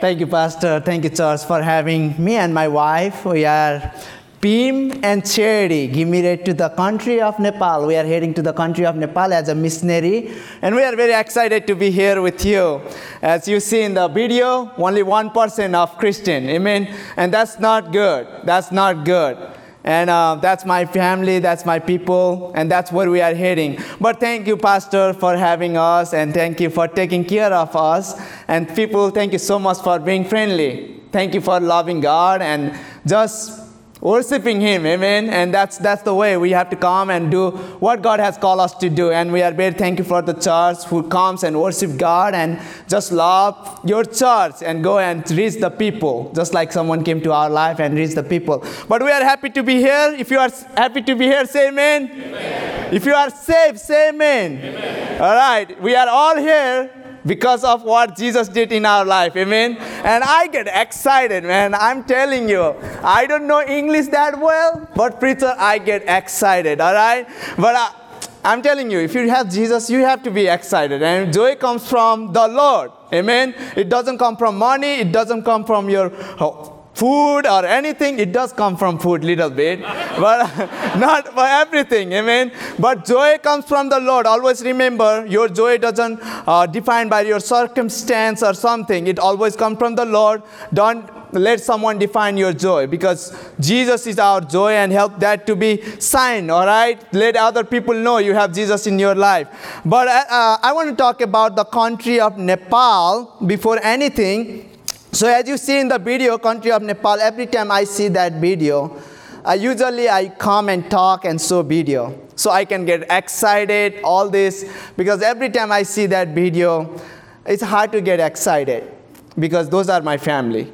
Thank you, Pastor. Thank you, church, for having me and my wife. We are Beam and Charity. Give me right to the country of Nepal. We are heading to the country of Nepal as a missionary, and we are very excited to be here with you. As you see in the video, only one of Christian. Amen. And that's not good. That's not good. And uh, that's my family, that's my people, and that's where we are heading. But thank you, Pastor, for having us, and thank you for taking care of us. And people, thank you so much for being friendly. Thank you for loving God and just worshiping him amen? And that's that's the way we have to come and do what god has called us to do. And we are very thankful for the church who comes and worship god and just love your church and go and reach the people just like someone came to our life and reach the people. But we are happy to be here. If you are happy to be here say amen, amen. if you are saved say amen. amen. All right we are all here because of what Jesus did in our life. Amen. And I get excited, man. I'm telling you, I don't know English that well, but preacher, I get excited. All right. But I, I'm telling you, if you have Jesus, you have to be excited. And joy comes from the Lord. Amen. It doesn't come from money. It doesn't come from your food or anything it does come from food little bit but not for everything amen? But joy comes from the lord. Always remember your joy doesn't uh, defined by your circumstance or something. It always comes from the lord. Don't let someone define your joy because jesus is our joy and help that to be sign all right? Let other people know you have jesus in your life. But uh, uh i want to talk about the country of nepal before anything so as you see in the video, country of Nepal, every time I see that video, I usually I come and talk and show video. So I can get excited, all this, because every time I see that video, it's hard to get excited because those are my family.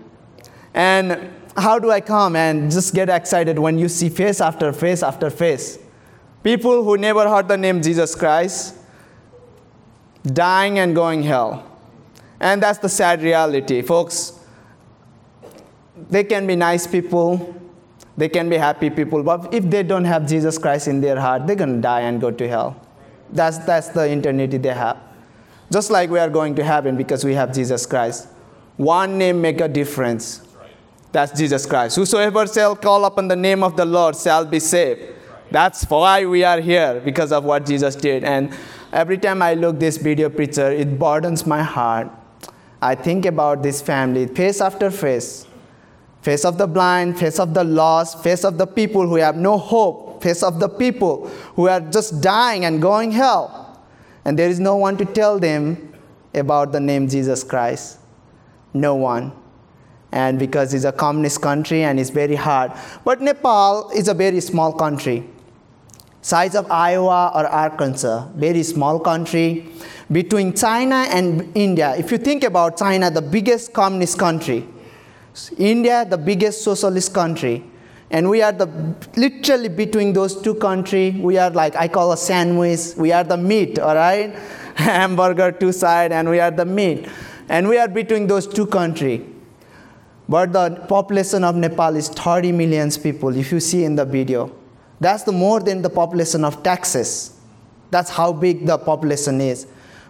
And how do I come and just get excited when you see face after face after face? People who never heard the name Jesus Christ dying and going hell. And that's the sad reality, folks. They can be nice people, they can be happy people, but if they don't have Jesus Christ in their heart, they're going to die and go to hell. That's, that's the eternity they have. Just like we are going to heaven because we have Jesus Christ. One name make a difference. That's Jesus Christ. Whosoever shall call upon the name of the Lord shall be saved. That's why we are here because of what Jesus did. And every time I look this video preacher, it burdens my heart I think about this family face after face face of the blind, face of the lost, face of the people who have no hope, face of the people who are just dying and going hell. And there is no one to tell them about the name Jesus Christ. No one. And because it's a communist country and it's very hard. But Nepal is a very small country. Size of Iowa or Arkansas, very small country between China and India. If you think about China, the biggest communist country, India, the biggest socialist country, and we are the literally between those two countries. We are like I call a sandwich. We are the meat, all right, hamburger two side, and we are the meat, and we are between those two countries. But the population of Nepal is 30 million people. If you see in the video, that's the more than the population of Texas. That's how big the population is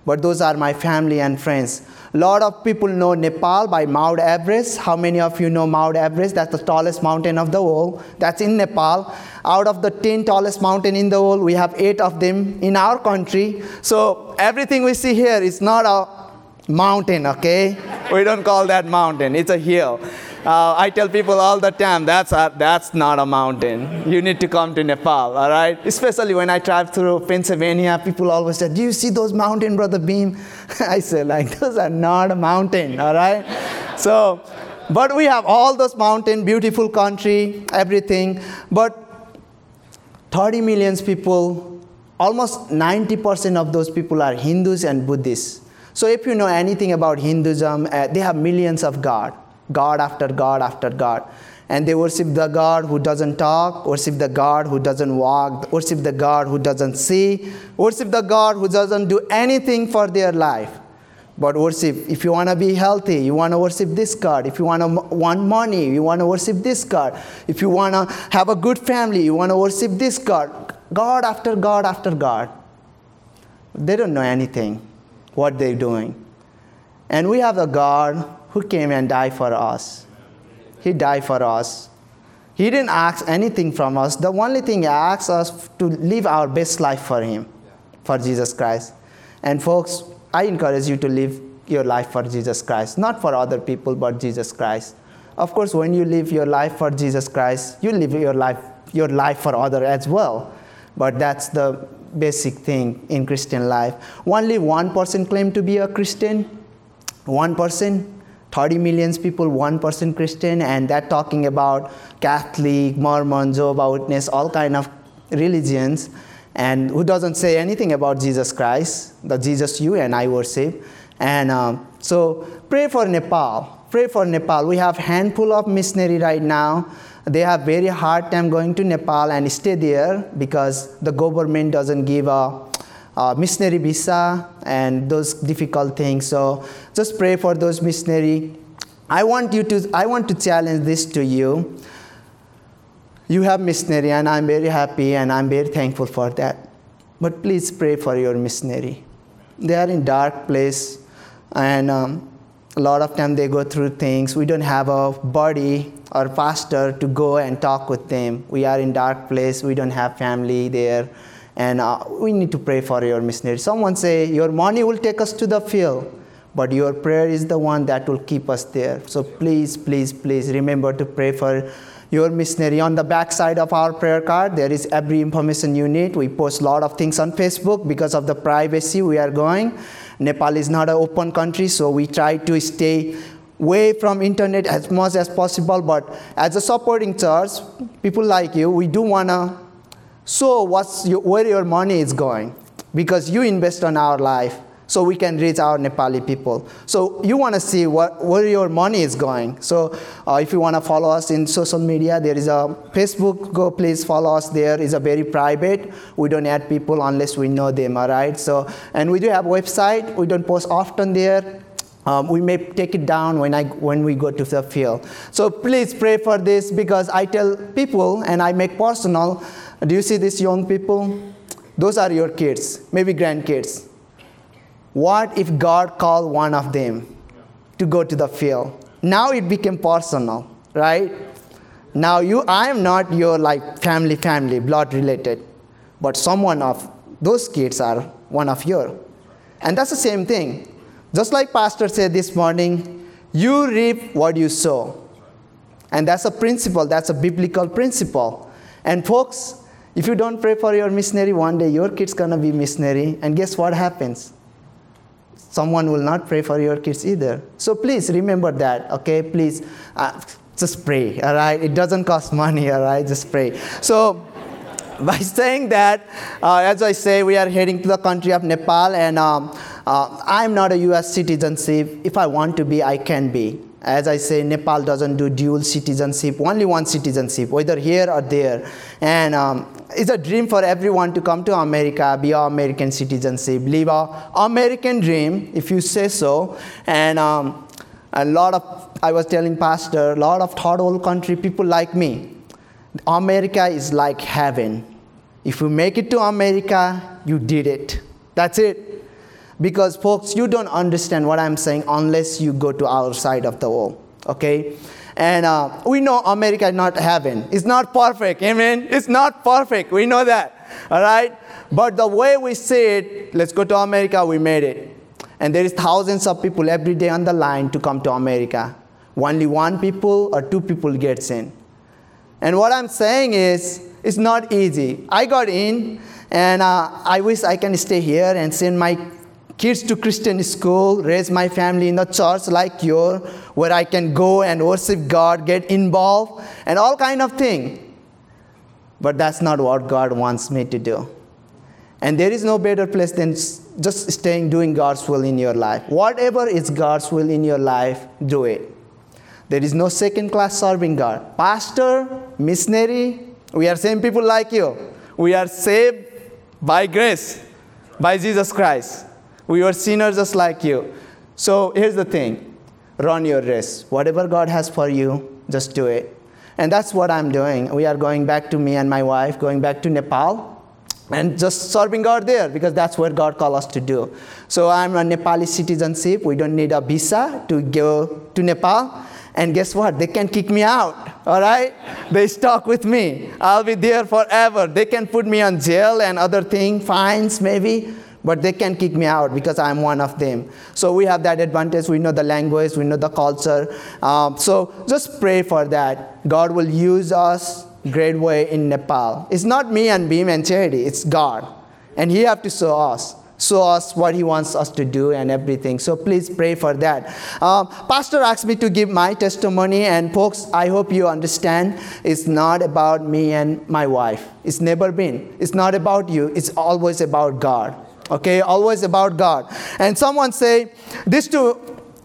but those are my family and friends. A lot of people know Nepal by Mount Everest. How many of you know Mount Everest? That's the tallest mountain of the world. That's in Nepal. Out of the 10 tallest mountain in the world, we have 8 of them in our country. So everything we see here is not a mountain, okay? we don't call that mountain. It's a hill. Uh, I tell people all the time that's, a, that's not a mountain. You need to come to Nepal, all right? Especially when I travel through Pennsylvania, people always say, Do you see those mountains, Brother Beam? I say, like, those are not a mountain, all right? so, but we have all those mountain, beautiful country, everything. But 30 million people, almost 90% of those people are Hindus and Buddhists. So if you know anything about Hinduism, uh, they have millions of God. God after God after God. And they worship the God who doesn't talk, worship the God who doesn't walk, worship the God who doesn't see, worship the God who doesn't do anything for their life. But worship, if you want to be healthy, you want to worship this God. If you want to want money, you want to worship this God. If you want to have a good family, you want to worship this God. God after God after God. They don't know anything what they're doing. And we have a God who came and died for us. He died for us. He didn't ask anything from us. The only thing He asked us to live our best life for Him, for Jesus Christ. And folks, I encourage you to live your life for Jesus Christ, not for other people, but Jesus Christ. Of course, when you live your life for Jesus Christ, you live your life, your life for other as well. But that's the basic thing in Christian life. Only one person claimed to be a Christian. One person. 30 million people, 1% Christian, and that talking about Catholic, Mormon, Jehovah Witness, all kind of religions, and who doesn't say anything about Jesus Christ, the Jesus you and I worship. And um, so pray for Nepal. Pray for Nepal. We have handful of missionary right now. They have very hard time going to Nepal and stay there because the government doesn't give a uh, missionary visa and those difficult things. So just pray for those missionary. I want you to I want to challenge this to you. You have missionary and I'm very happy and I'm very thankful for that. But please pray for your missionary. They are in dark place and um, a lot of time they go through things. We don't have a body or pastor to go and talk with them. We are in dark place. We don't have family there and uh, we need to pray for your missionary. Someone say, Your money will take us to the field, but your prayer is the one that will keep us there. So please, please, please remember to pray for your missionary. On the back side of our prayer card, there is every information you need. We post a lot of things on Facebook because of the privacy we are going. Nepal is not an open country, so we try to stay way from internet as much as possible but as a supporting church people like you we do want to so what's your, where your money is going? Because you invest on our life so we can reach our nepali people. So you want to see what, where your money is going. So uh, if you want to follow us in social media there is a facebook go please follow us there. Is a very private. We don't add people unless we know them all right so and we do have website. We don't post often there um, we may take it down when, I, when we go to the field. So please pray for this because I tell people and I make personal do you see these young people? Those are your kids, maybe grandkids. What if God called one of them to go to the field? Now it became personal, right? Now you I am not your like family family blood related, but someone of those kids are one of your. And that's the same thing. Just like pastor said this morning, you reap what you sow. And that's a principle, that's a biblical principle. And folks, if you don't pray for your missionary, one day your kid's gonna be missionary, and guess what happens? Someone will not pray for your kids either. So please remember that, okay? Please, uh, just pray, all right? It doesn't cost money, all right? Just pray. So, by saying that, uh, as I say, we are heading to the country of Nepal, and um, uh, I'm not a U.S. citizenship. If I want to be, I can be. As I say, Nepal doesn't do dual citizenship, only one citizenship, whether here or there. And um, it's a dream for everyone to come to America, be an American citizenship, live a American dream, if you say so. And um, a lot of, I was telling Pastor, a lot of third world country people like me. America is like heaven. If you make it to America, you did it. That's it. Because, folks, you don't understand what I'm saying unless you go to our side of the wall, okay? And uh, we know America is not heaven. It's not perfect, amen? It's not perfect. We know that, all right? But the way we see it, let's go to America, we made it. And there is thousands of people every day on the line to come to America. Only one people or two people gets in. And what I'm saying is, it's not easy. I got in, and uh, I wish I can stay here and send my kids to Christian school, raise my family in a church like your, where I can go and worship God, get involved, and all kind of thing. But that's not what God wants me to do. And there is no better place than just staying doing God's will in your life. Whatever is God's will in your life, do it. There is no second class serving God. Pastor, missionary, we are same people like you. We are saved by grace, by Jesus Christ. We were sinners just like you. So here's the thing run your race. Whatever God has for you, just do it. And that's what I'm doing. We are going back to me and my wife, going back to Nepal. and just serving God there because that's what God called us to do. So I'm a Nepali citizenship. We don't need a visa to go to Nepal. And guess what? They can kick me out. All right? They stuck with me. I'll be there forever. They can put me on jail and other thing, fines maybe, but they can kick me out because I'm one of them. So we have that advantage. We know the language, we know the culture. Um, so just pray for that. God will use us great way in Nepal. It's not me and Beam and Charity, it's God. And He have to show us show us what he wants us to do and everything so please pray for that uh, pastor asked me to give my testimony and folks i hope you understand it's not about me and my wife it's never been it's not about you it's always about god okay always about god and someone say this to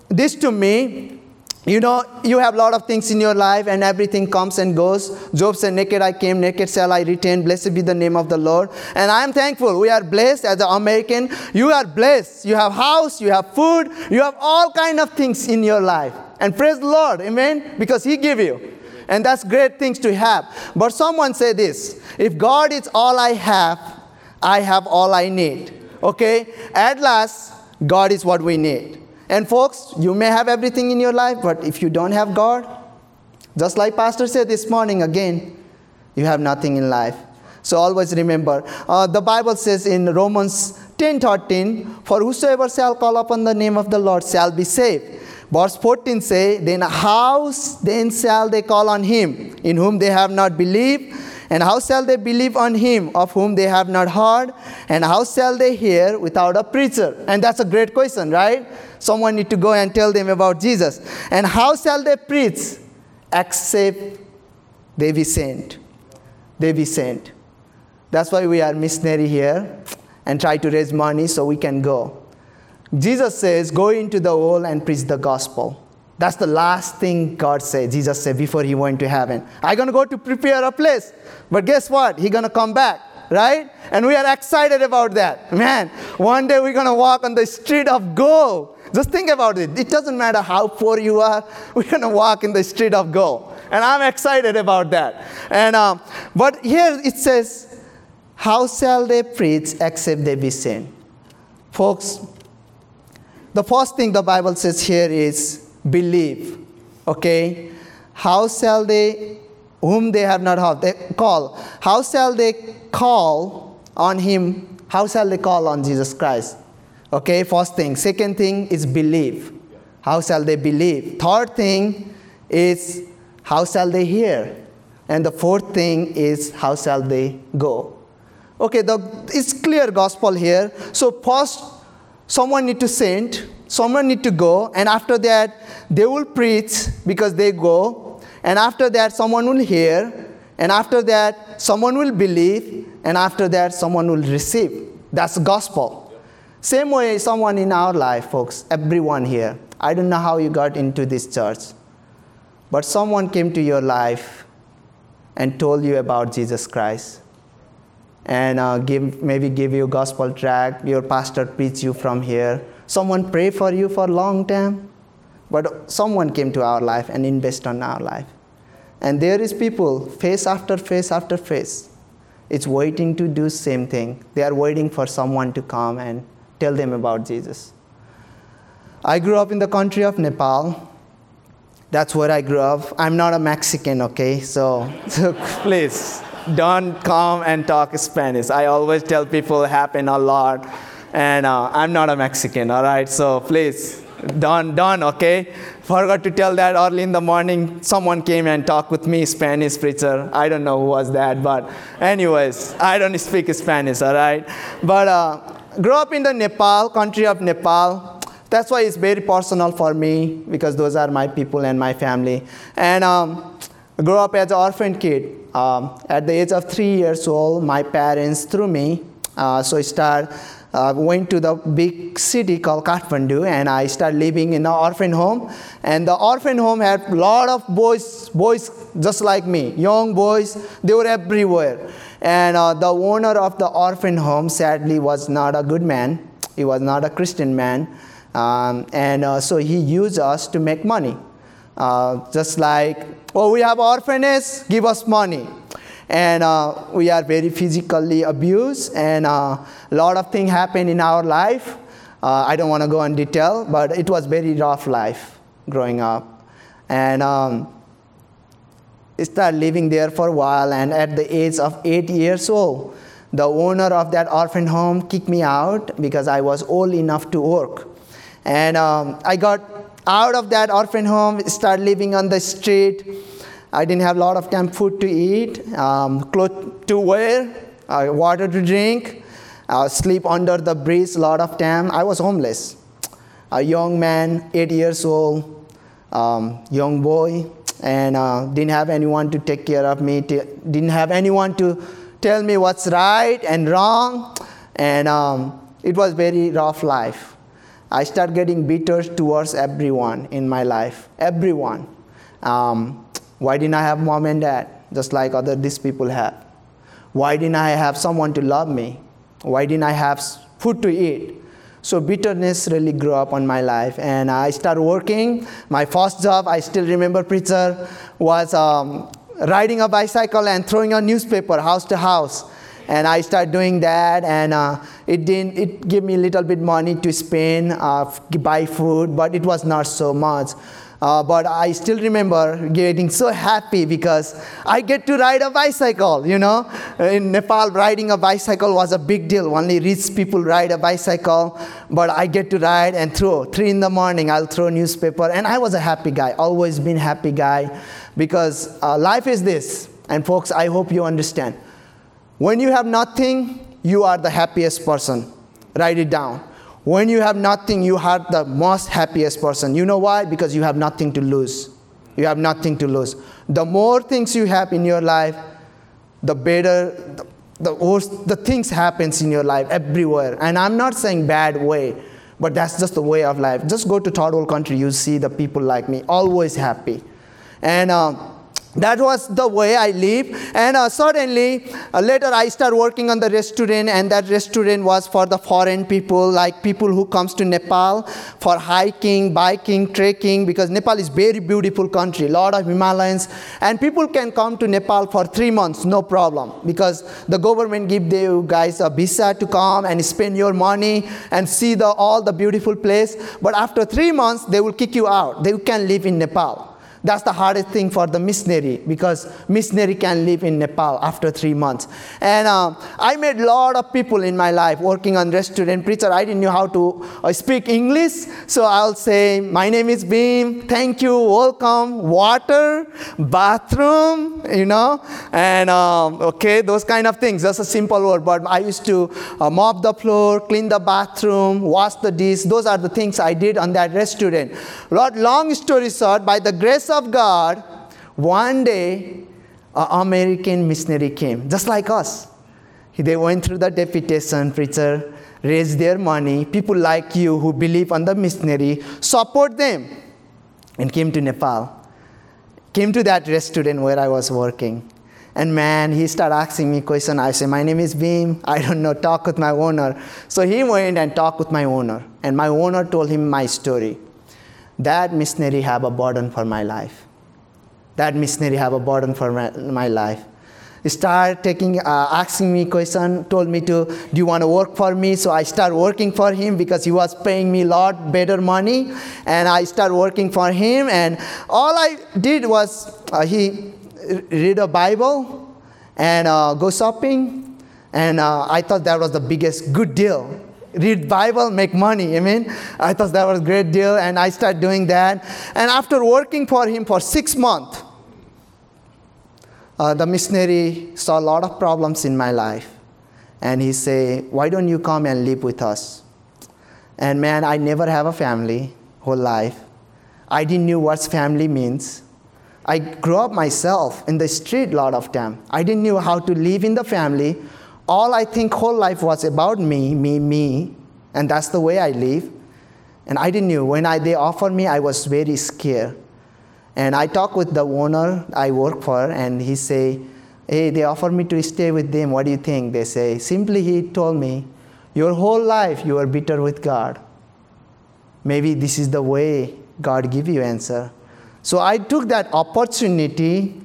this to me you know, you have a lot of things in your life and everything comes and goes. Job said, Naked I came, naked shall I return. Blessed be the name of the Lord. And I am thankful. We are blessed as an American. You are blessed. You have house, you have food, you have all kind of things in your life. And praise the Lord, amen, because He give you. And that's great things to have. But someone say this, if God is all I have, I have all I need. Okay? At last, God is what we need. And folks, you may have everything in your life, but if you don't have God, just like Pastor said this morning again, you have nothing in life. So always remember, uh, the Bible says in Romans 10 13, For whosoever shall call upon the name of the Lord shall be saved. Verse 14 say, Then how then shall they call on him in whom they have not believed? And how shall they believe on him of whom they have not heard? And how shall they hear without a preacher? And that's a great question, right? Someone need to go and tell them about Jesus. And how shall they preach except they be sent? They be sent. That's why we are missionary here and try to raise money so we can go. Jesus says, Go into the world and preach the gospel. That's the last thing God said, Jesus said before he went to heaven. I'm going to go to prepare a place. But guess what? He's going to come back, right? And we are excited about that. Man, one day we're going to walk on the street of gold. Just think about it. It doesn't matter how poor you are, we're going to walk in the street of gold. And I'm excited about that. And, um, but here it says, How shall they preach except they be sent? Folks, the first thing the Bible says here is believe. Okay? How shall they, whom they have not heard, they call? How shall they call on him? How shall they call on Jesus Christ? Okay, first thing. Second thing is believe. How shall they believe? Third thing is how shall they hear? And the fourth thing is how shall they go? Okay, the, it's clear gospel here. So first, someone need to send someone need to go and after that they will preach because they go. And after that someone will hear. And after that someone will believe. And after that someone will receive. That's gospel. Same way someone in our life folks everyone here. I don't know how you got into this church but someone came to your life and told you about jesus christ and uh, give, maybe give you gospel track. Your pastor preach you from here Someone prayed for you for a long time, but someone came to our life and invest on our life. And there is people, face after face after face, it's waiting to do same thing. They are waiting for someone to come and tell them about Jesus. I grew up in the country of Nepal. That's where I grew up. I'm not a Mexican, okay? So, so please don't come and talk Spanish. I always tell people happen a lot and uh, I'm not a Mexican, all right? So please, done, done, okay? Forgot to tell that early in the morning. Someone came and talked with me, Spanish preacher. I don't know who was that, but anyways, I don't speak Spanish, all right? But uh, grew up in the Nepal, country of Nepal. That's why it's very personal for me because those are my people and my family. And um, grew up as an orphan kid. Um, at the age of three years old, my parents threw me. Uh, so I started uh, went to the big city called Kathmandu and I started living in an orphan home. And the orphan home had a lot of boys, boys just like me, young boys, they were everywhere. And uh, the owner of the orphan home sadly was not a good man, he was not a Christian man. Um, and uh, so he used us to make money. Uh, just like, oh, we have orphanage, give us money. And uh, we are very physically abused, and a lot of things happen in our life. I don't want to go in detail, but it was very rough life growing up. And um, started living there for a while, and at the age of eight years old, the owner of that orphan home kicked me out because I was old enough to work. And um, I got out of that orphan home, started living on the street. I didn't have a lot of time food to eat, um, clothes to wear, uh, water to drink, uh, sleep under the breeze a lot of time. I was homeless. A young man, eight years old, um, young boy, and uh, didn't have anyone to take care of me, didn't have anyone to tell me what's right and wrong, and um, it was very rough life. I started getting bitter towards everyone in my life, everyone. Um, why didn't I have mom and dad, just like other these people have? Why didn't I have someone to love me? Why didn't I have food to eat? So bitterness really grew up on my life, and I started working. My first job, I still remember, preacher, was um, riding a bicycle and throwing a newspaper house to house. And I started doing that, and uh, it didn't. It gave me a little bit money to spend, uh, buy food, but it was not so much. Uh, but I still remember getting so happy because I get to ride a bicycle, you know. In Nepal, riding a bicycle was a big deal. Only rich people ride a bicycle, but I get to ride and throw. Three in the morning, I'll throw newspaper, and I was a happy guy, always been happy guy because uh, life is this. And folks, I hope you understand. When you have nothing, you are the happiest person. Write it down. When you have nothing, you are the most happiest person. You know why? Because you have nothing to lose. You have nothing to lose. The more things you have in your life, the better, the, the worst, the things happens in your life everywhere. And I'm not saying bad way, but that's just the way of life. Just go to third world country, you see the people like me, always happy. And uh, that was the way I live. And uh, suddenly, uh, later I started working on the restaurant, and that restaurant was for the foreign people, like people who comes to Nepal for hiking, biking, trekking, because Nepal is very beautiful country, lot of Himalayans, and people can come to Nepal for three months, no problem, because the government give you guys a visa to come and spend your money and see the, all the beautiful place. But after three months, they will kick you out. They can live in Nepal. That's the hardest thing for the missionary because missionary can live in Nepal after three months. And uh, I met a lot of people in my life working on restaurant preacher. I didn't know how to uh, speak English, so I'll say, "My name is Beam. Thank you. Welcome. Water, bathroom, you know, and um, okay, those kind of things. Just a simple word. But I used to uh, mop the floor, clean the bathroom, wash the dish. Those are the things I did on that restaurant. Long story short, by the grace of God, one day, an American missionary came, just like us. They went through the deputation, preacher, raised their money. People like you who believe on the missionary, support them, and came to Nepal. Came to that restaurant where I was working. And man, he started asking me question. I said, my name is Beam. I don't know, talk with my owner. So he went and talked with my owner. And my owner told him my story that missionary have a burden for my life. That missionary have a burden for my, my life. He started taking, uh, asking me question, told me to, do you want to work for me? So I started working for him because he was paying me a lot better money. And I started working for him. And all I did was uh, he read a Bible and uh, go shopping. And uh, I thought that was the biggest good deal read Bible, make money. I mean, I thought that was a great deal, and I started doing that. And after working for him for six months, uh, the missionary saw a lot of problems in my life, and he said, "Why don't you come and live with us?" And man, I never have a family whole life. I didn't know what family means. I grew up myself in the street a lot of time. I didn't know how to live in the family all I think whole life was about me, me, me, and that's the way I live. And I didn't know. When I, they offered me, I was very scared. And I talked with the owner I work for, and he say, hey, they offered me to stay with them. What do you think? They say, simply he told me, your whole life you are bitter with God. Maybe this is the way God give you answer. So I took that opportunity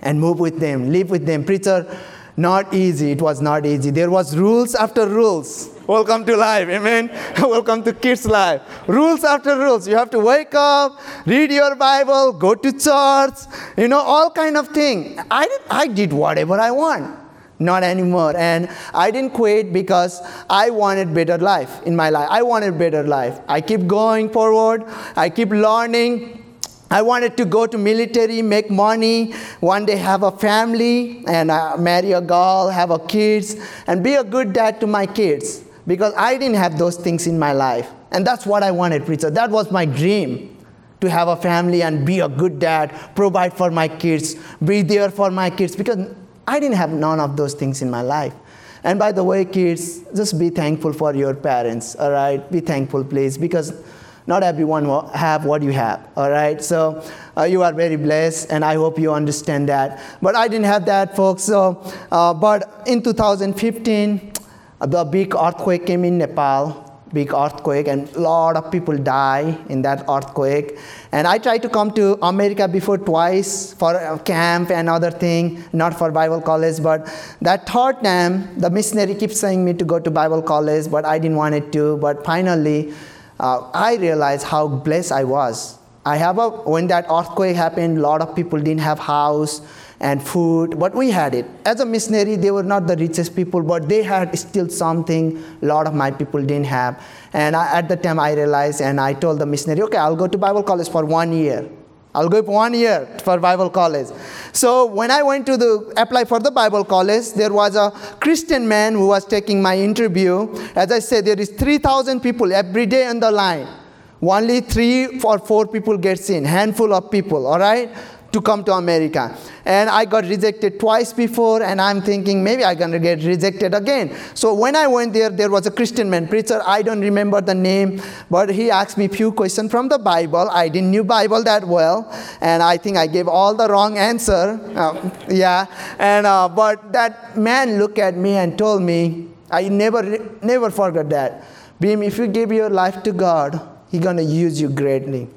and move with them, live with them. Preacher, not easy. It was not easy. There was rules after rules. Welcome to life, amen. Welcome to kids' life. Rules after rules. You have to wake up, read your Bible, go to church, you know, all kind of thing. I did, I did whatever I want. Not anymore. And I didn't quit because I wanted better life in my life. I wanted better life. I keep going forward. I keep learning. I wanted to go to military, make money, one day have a family, and uh, marry a girl, have a kids, and be a good dad to my kids. Because I didn't have those things in my life. And that's what I wanted, preacher. That was my dream to have a family and be a good dad, provide for my kids, be there for my kids. Because I didn't have none of those things in my life. And by the way, kids, just be thankful for your parents, all right? Be thankful, please, because not everyone will have what you have all right? So uh, you are very blessed and i hope you understand that. But i didn't have that folks so uh, but in 2015 the big earthquake came in nepal big earthquake and a lot of people die in that earthquake. And i tried to come to america before twice for a camp and other thing not for bible college but that third time the missionary keeps saying me to go to bible college but i didn't want it to. But finally uh, I realized how blessed I was. I have a, when that earthquake happened, a lot of people didn't have house and food, but we had it. As a missionary, they were not the richest people, but they had still something a lot of my people didn't have. And I, at the time, I realized, and I told the missionary, okay, I'll go to Bible college for one year. I'll go one year for Bible college. So when I went to the apply for the Bible college, there was a Christian man who was taking my interview. As I said, there is 3,000 people every day on the line. Only three or four people gets in, handful of people, all right? To come to America. And I got rejected twice before, and I'm thinking maybe I'm gonna get rejected again. So when I went there, there was a Christian man, preacher, I don't remember the name, but he asked me few questions from the Bible. I didn't knew Bible that well, and I think I gave all the wrong answer. Uh, yeah, and uh, but that man looked at me and told me, I never, never forget that. Beam, if you give your life to God, He's gonna use you greatly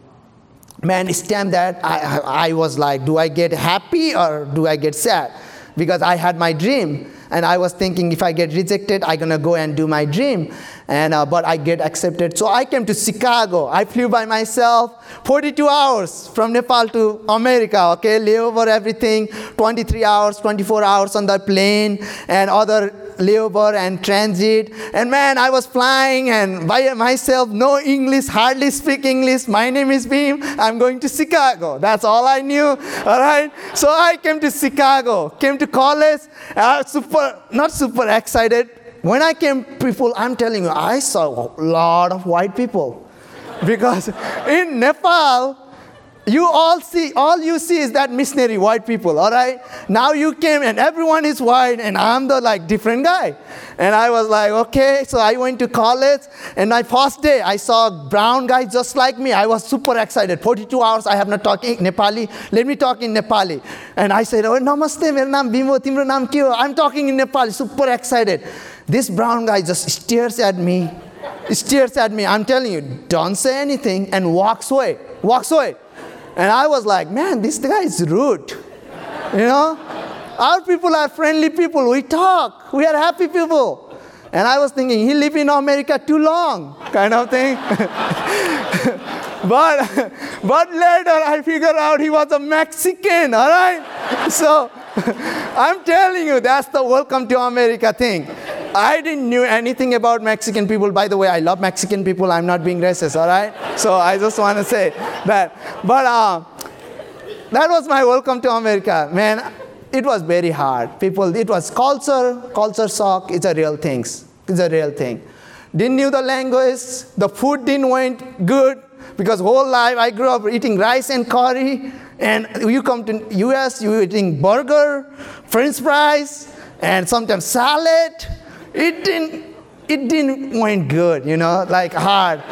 man stamp that I, I was like do i get happy or do i get sad? Because i had my dream and i was thinking if i get rejected i'm going to go and do my dream and uh, but i get accepted so i came to chicago i flew by myself 42 hours from nepal to america okay layover everything 23 hours 24 hours on the plane and other layover and transit. And man, I was flying and by myself, no English, hardly speak English. My name is Beam. I'm going to Chicago. That's all I knew. All right. So I came to Chicago, came to college. Uh, super, not super excited when I came people, I'm telling you, I saw a lot of white people. because in Nepal, you all see, all you see is that missionary white people, all right? Now you came and everyone is white and I'm the like different guy. And I was like, okay, so I went to college and my first day I saw a brown guy just like me. I was super excited. 42 hours I have not talked in Nepali. Let me talk in Nepali. And I said, oh, namaste, my name timro. I'm talking in Nepali, super excited. This brown guy just stares at me, stares at me. I'm telling you, don't say anything and walks away, walks away. And I was like, man, this guy is rude. You know? Our people are friendly people. We talk. We are happy people. And I was thinking, he lived in America too long, kind of thing. but, but later I figured out he was a Mexican, all right? So I'm telling you, that's the welcome to America thing. I didn't knew anything about Mexican people. By the way, I love Mexican people. I'm not being racist, all right? So I just want to say that. But uh, that was my welcome to America. Man, it was very hard. People, it was culture, culture shock. It's a real thing. It's a real thing. Didn't knew the language. The food didn't went good because whole life I grew up eating rice and curry. And you come to US, you eating burger, French fries, and sometimes salad it didn't it didn't went good, you know, like hard.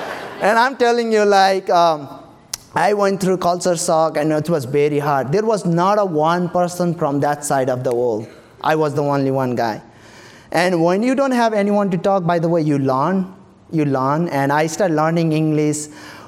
And I'm telling you, like, um, I went through culture shock and it was very hard. There was not a one person from that side of the world. I was the only one guy. And when you don't have anyone to talk, by the way, you learn, you learn. And I started learning English.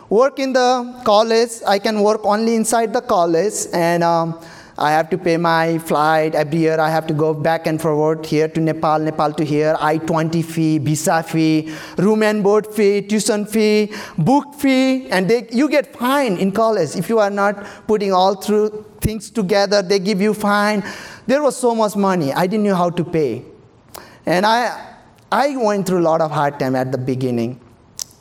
Work in the college, I can work only inside the college. And um, I have to pay my flight every year. I have to go back and forward here to Nepal, Nepal to here, I 20 fee, visa fee, room and board fee, tuition fee, book fee, and they, you get fine in college. If you are not putting all through things together, they give you fine. There was so much money. I didn't know how to pay. And I, I went through a lot of hard time at the beginning.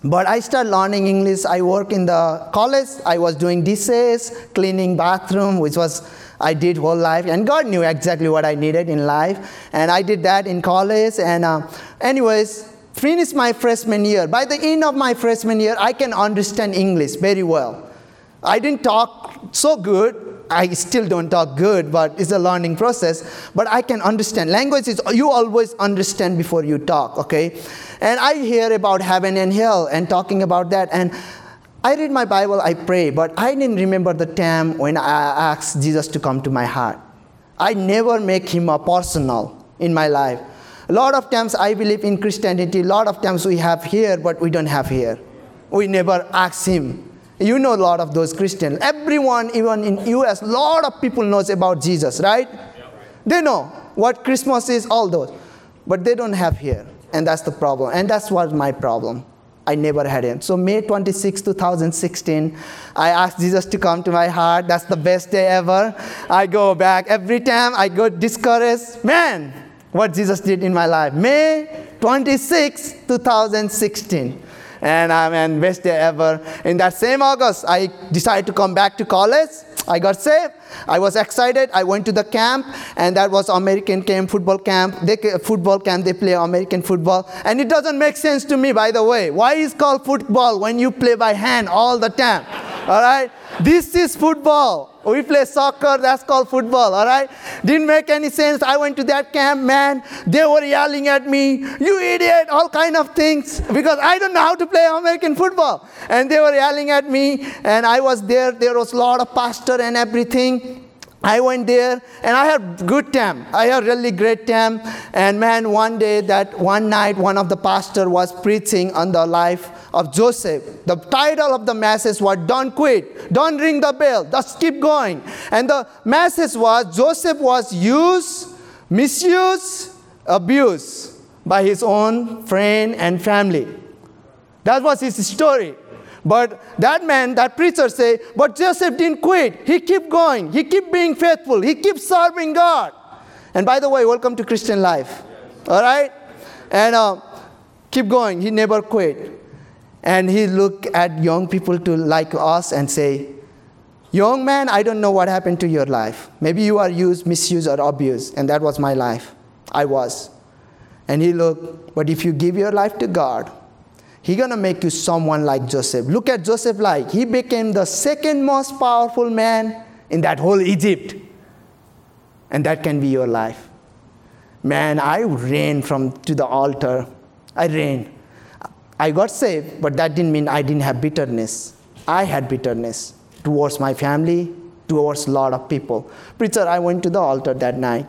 But I started learning English. I work in the college. I was doing dishes, cleaning bathroom, which was I did whole life, and God knew exactly what I needed in life, and I did that in college. And uh, anyways, finished my freshman year. By the end of my freshman year, I can understand English very well. I didn't talk so good. I still don't talk good, but it's a learning process. But I can understand. Language is you always understand before you talk, okay? And I hear about heaven and hell and talking about that. And I read my Bible, I pray, but I didn't remember the time when I asked Jesus to come to my heart. I never make him a personal in my life. A lot of times I believe in Christianity, a lot of times we have here, but we don't have here. We never ask him. You know a lot of those Christians. Everyone, even in US, a lot of people knows about Jesus, right? They know what Christmas is, all those. But they don't have here. And that's the problem. And that's what my problem. I never had him. So May 26, 2016, I asked Jesus to come to my heart. That's the best day ever. I go back every time I go discouraged. Man, what Jesus did in my life. May 26, 2016 and I'm in best day ever. In that same August, I decided to come back to college. I got saved. I was excited. I went to the camp, and that was American camp, football camp. They football camp. They play American football, and it doesn't make sense to me, by the way. Why is called football when you play by hand all the time? All right, this is football. We play soccer, that's called football, all right? Didn't make any sense. I went to that camp, man. They were yelling at me, you idiot, all kind of things, because I don't know how to play American football. And they were yelling at me, and I was there. There was a lot of pastor and everything. I went there and I had good time. I had really great time. And man, one day that one night, one of the pastor was preaching on the life of Joseph. The title of the message was Don't Quit, Don't Ring the Bell, just keep going. And the message was Joseph was used, misused, abused by his own friend and family. That was his story. But that man, that preacher say, but Joseph didn't quit. He kept going. He kept being faithful. He kept serving God. And by the way, welcome to Christian life. All right? And uh, keep going. He never quit. And he look at young people to like us and say, young man, I don't know what happened to your life. Maybe you are used, misused, or abused. And that was my life. I was. And he looked, but if you give your life to God, He's going to make you someone like Joseph. Look at Joseph like he became the second most powerful man in that whole Egypt. And that can be your life. Man, I ran from to the altar. I ran. I got saved, but that didn't mean I didn't have bitterness. I had bitterness towards my family, towards a lot of people. Preacher, I went to the altar that night.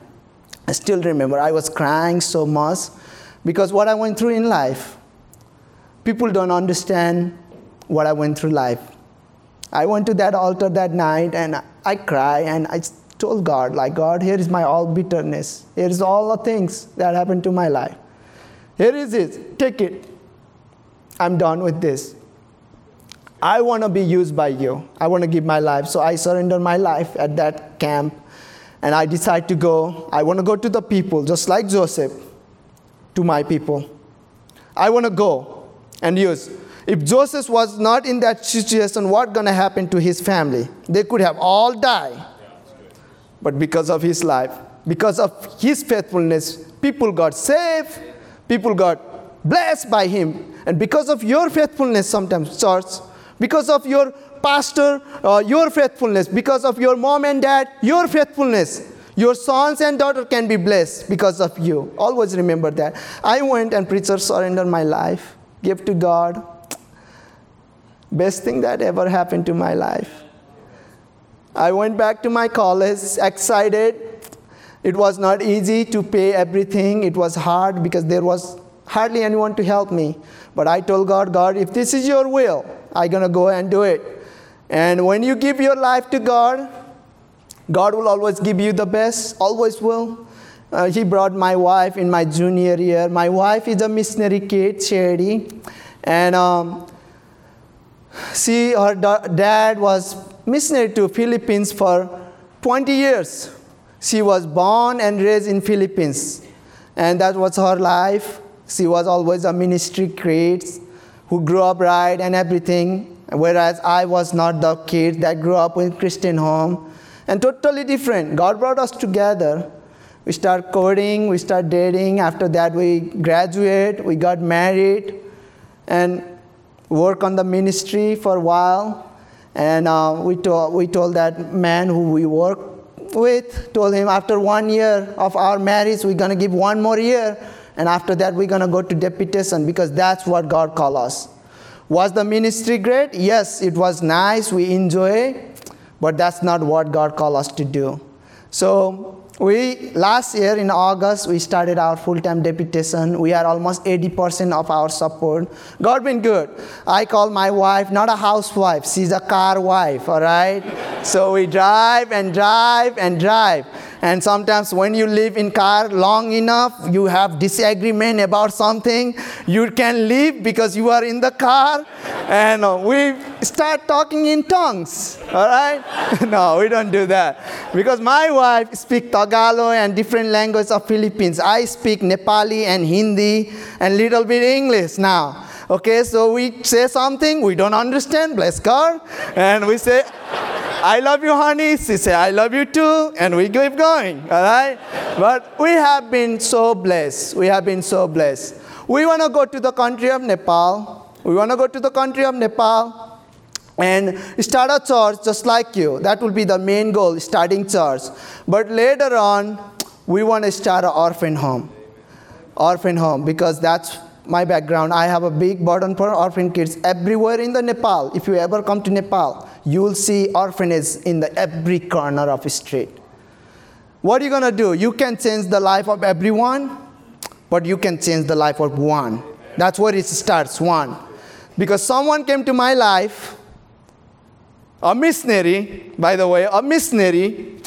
I still remember I was crying so much because what I went through in life people don't understand what I went through life. I went to that altar that night and I cry and I told God, like, God, here is my all bitterness. Here is all the things that happened to my life. Here is it. Take it. I'm done with this. I want to be used by you. I want to give my life. So I surrender my life at that camp and I decide to go. I want to go to the people, just like Joseph, to my people. I want to go. And use. If Joseph was not in that situation, what gonna happen to his family? They could have all died. But because of his life, because of his faithfulness, people got saved, people got blessed by him. And because of your faithfulness, sometimes, church, because of your pastor, uh, your faithfulness, because of your mom and dad, your faithfulness, your sons and daughter can be blessed because of you. Always remember that. I went and preacher surrendered my life give to God. Best thing that ever happened to my life. I went back to my college excited. It was not easy to pay everything. It was hard because there was hardly anyone to help me. But I told God, God, if this is your will, I'm going to go and do it. And when you give your life to God, God will always give you the best, always will. Uh, he brought my wife in my junior year. My wife is a missionary kid, Charity. And um, she, her da- dad was missionary to Philippines for 20 years. She was born and raised in Philippines. And that was her life. She was always a ministry kid who grew up right and everything. Whereas I was not the kid that grew up in Christian home. And totally different. God brought us together. We start coding, we start dating. After that, we graduate, we got married, and work on the ministry for a while. And uh, we, told, we told that man who we work with, told him after one year of our marriage, we're going to give one more year. And after that, we're going to go to deputation because that's what God called us. Was the ministry great? Yes, it was nice. We enjoy, but that's not what God called us to do. So we last year in August we started our full-time deputation. We are almost 80% of our support. God been good. I call my wife not a housewife, she's a car wife, all right? so we drive and drive and drive. And sometimes when you live in car long enough, you have disagreement about something. You can leave because you are in the car, and we start talking in tongues. All right? no, we don't do that because my wife speaks Tagalog and different languages of Philippines. I speak Nepali and Hindi and little bit English now. Okay, so we say something we don't understand, bless God, and we say, I love you, honey. She say, I love you too, and we keep going, all right? But we have been so blessed. We have been so blessed. We want to go to the country of Nepal. We want to go to the country of Nepal and start a church just like you. That will be the main goal, starting church. But later on, we want to start an orphan home. Orphan home, because that's my background, I have a big burden for orphan kids everywhere in the Nepal. If you ever come to Nepal, you will see orphanages in the every corner of the street. What are you gonna do? You can change the life of everyone, but you can change the life of one. That's where it starts, one. Because someone came to my life, a missionary, by the way, a missionary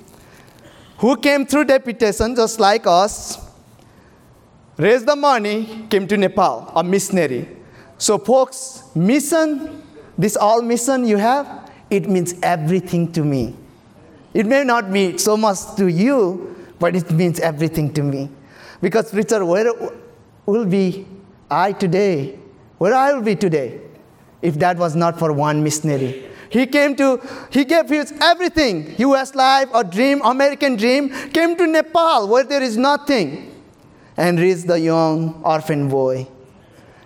who came through deputation just like us raised the money, came to Nepal, a missionary. So, folks, mission, this all mission you have, it means everything to me. It may not mean so much to you, but it means everything to me. Because, Richard, where will be I today? Where I will be today if that was not for one missionary? He came to, he gave his everything, US life, a dream, American dream, came to Nepal where there is nothing and raised the young orphan boy.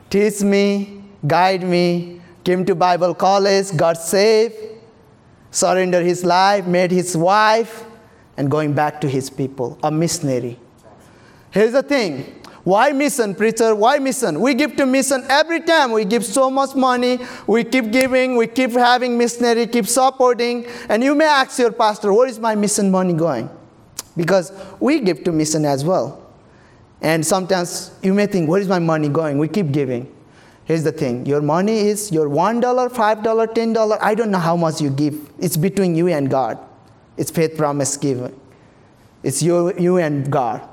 Teach me, guide me, came to Bible college, got saved, surrendered his life, made his wife, and going back to his people, a missionary. Here's the thing why mission, preacher? Why mission? We give to mission every time. We give so much money. We keep giving. We keep having missionary, keep supporting. And you may ask your pastor, where is my mission money going? Because we give to mission as well. And sometimes you may think, where is my money going? We keep giving. Here's the thing your money is your $1, $5, $10. I don't know how much you give. It's between you and God. It's faith promise given. It's you, you and God.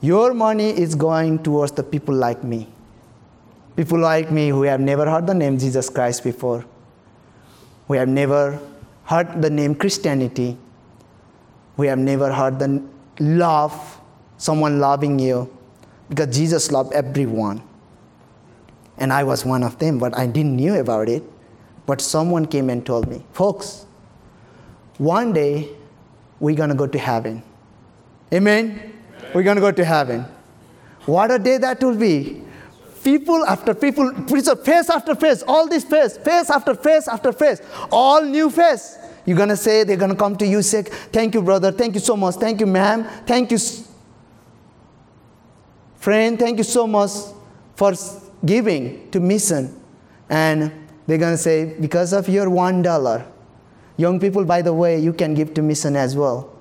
Your money is going towards the people like me. People like me who have never heard the name Jesus Christ before, who have never heard the name Christianity, who have never heard the love someone loving you because Jesus loved everyone. And I was one of them, but I didn't knew about it. But someone came and told me, folks, one day we're gonna go to heaven. Amen? We're gonna go to heaven. What a day that will be. People after people, face after face, all this face, face after face after face, all new face. You're gonna say, they're gonna come to you, say, Thank you, brother, thank you so much, thank you, ma'am, thank you, Friend, thank you so much for giving to mission. And they're going to say, because of your one dollar. Young people, by the way, you can give to mission as well.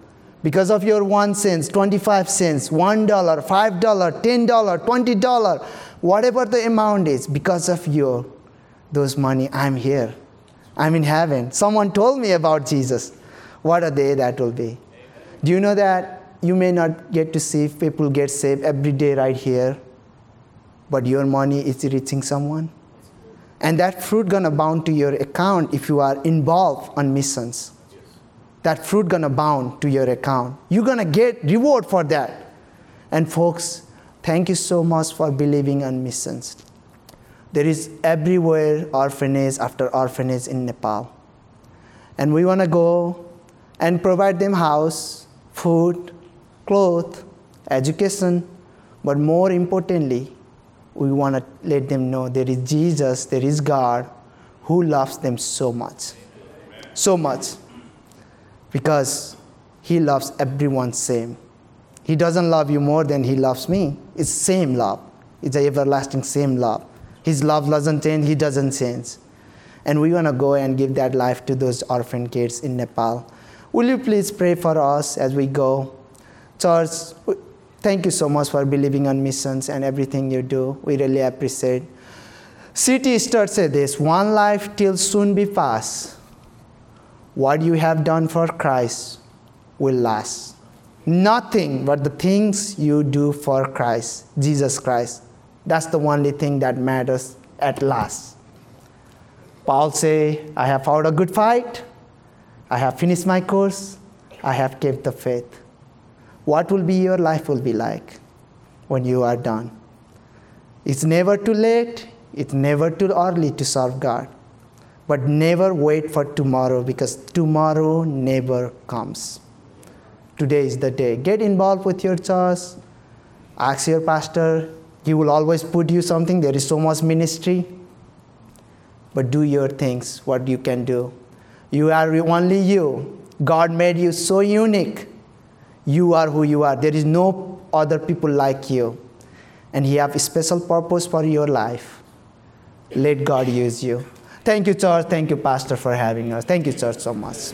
Because of your one cents, 25 cents, one dollar, five dollar, ten dollar, twenty dollar, whatever the amount is, because of your those money, I'm here. I'm in heaven. Someone told me about Jesus. What a day that will be. Do you know that you may not get to see if people get saved every day right here, but your money is reaching someone? And that fruit gonna bound to your account if you are involved on missions. That fruit gonna bound to your account. You're gonna get reward for that. And folks, thank you so much for believing on missions. There is everywhere orphanage after orphanage in Nepal. And we wanna go and provide them house, food, clothes, education, but more importantly, we want to let them know there is Jesus, there is God who loves them so much. So much. Because he loves everyone same. He doesn't love you more than he loves me. It's same love. It's an everlasting same love. His love doesn't change, he doesn't change. And we want to go and give that life to those orphan kids in Nepal. Will you please pray for us as we go? Church, thank you so much for believing on missions and everything you do. We really appreciate. C.T. Studd said this one life till soon be past. What you have done for Christ will last. Nothing but the things you do for Christ, Jesus Christ. That's the only thing that matters at last. Paul say, I have fought a good fight. I have finished my course. I have kept the faith what will be your life will be like when you are done. It's never too late, it's never too early to serve God. But never wait for tomorrow because tomorrow never comes. Today is the day. Get involved with your church. Ask your pastor. He will always put you something. There is so much ministry. But do your things, what you can do. You are only you. God made you so unique you are who you are. There is no other people like you. And He have a special purpose for your life. Let God use you. Thank you, church. Thank you, Pastor, for having us. Thank you, church, so much.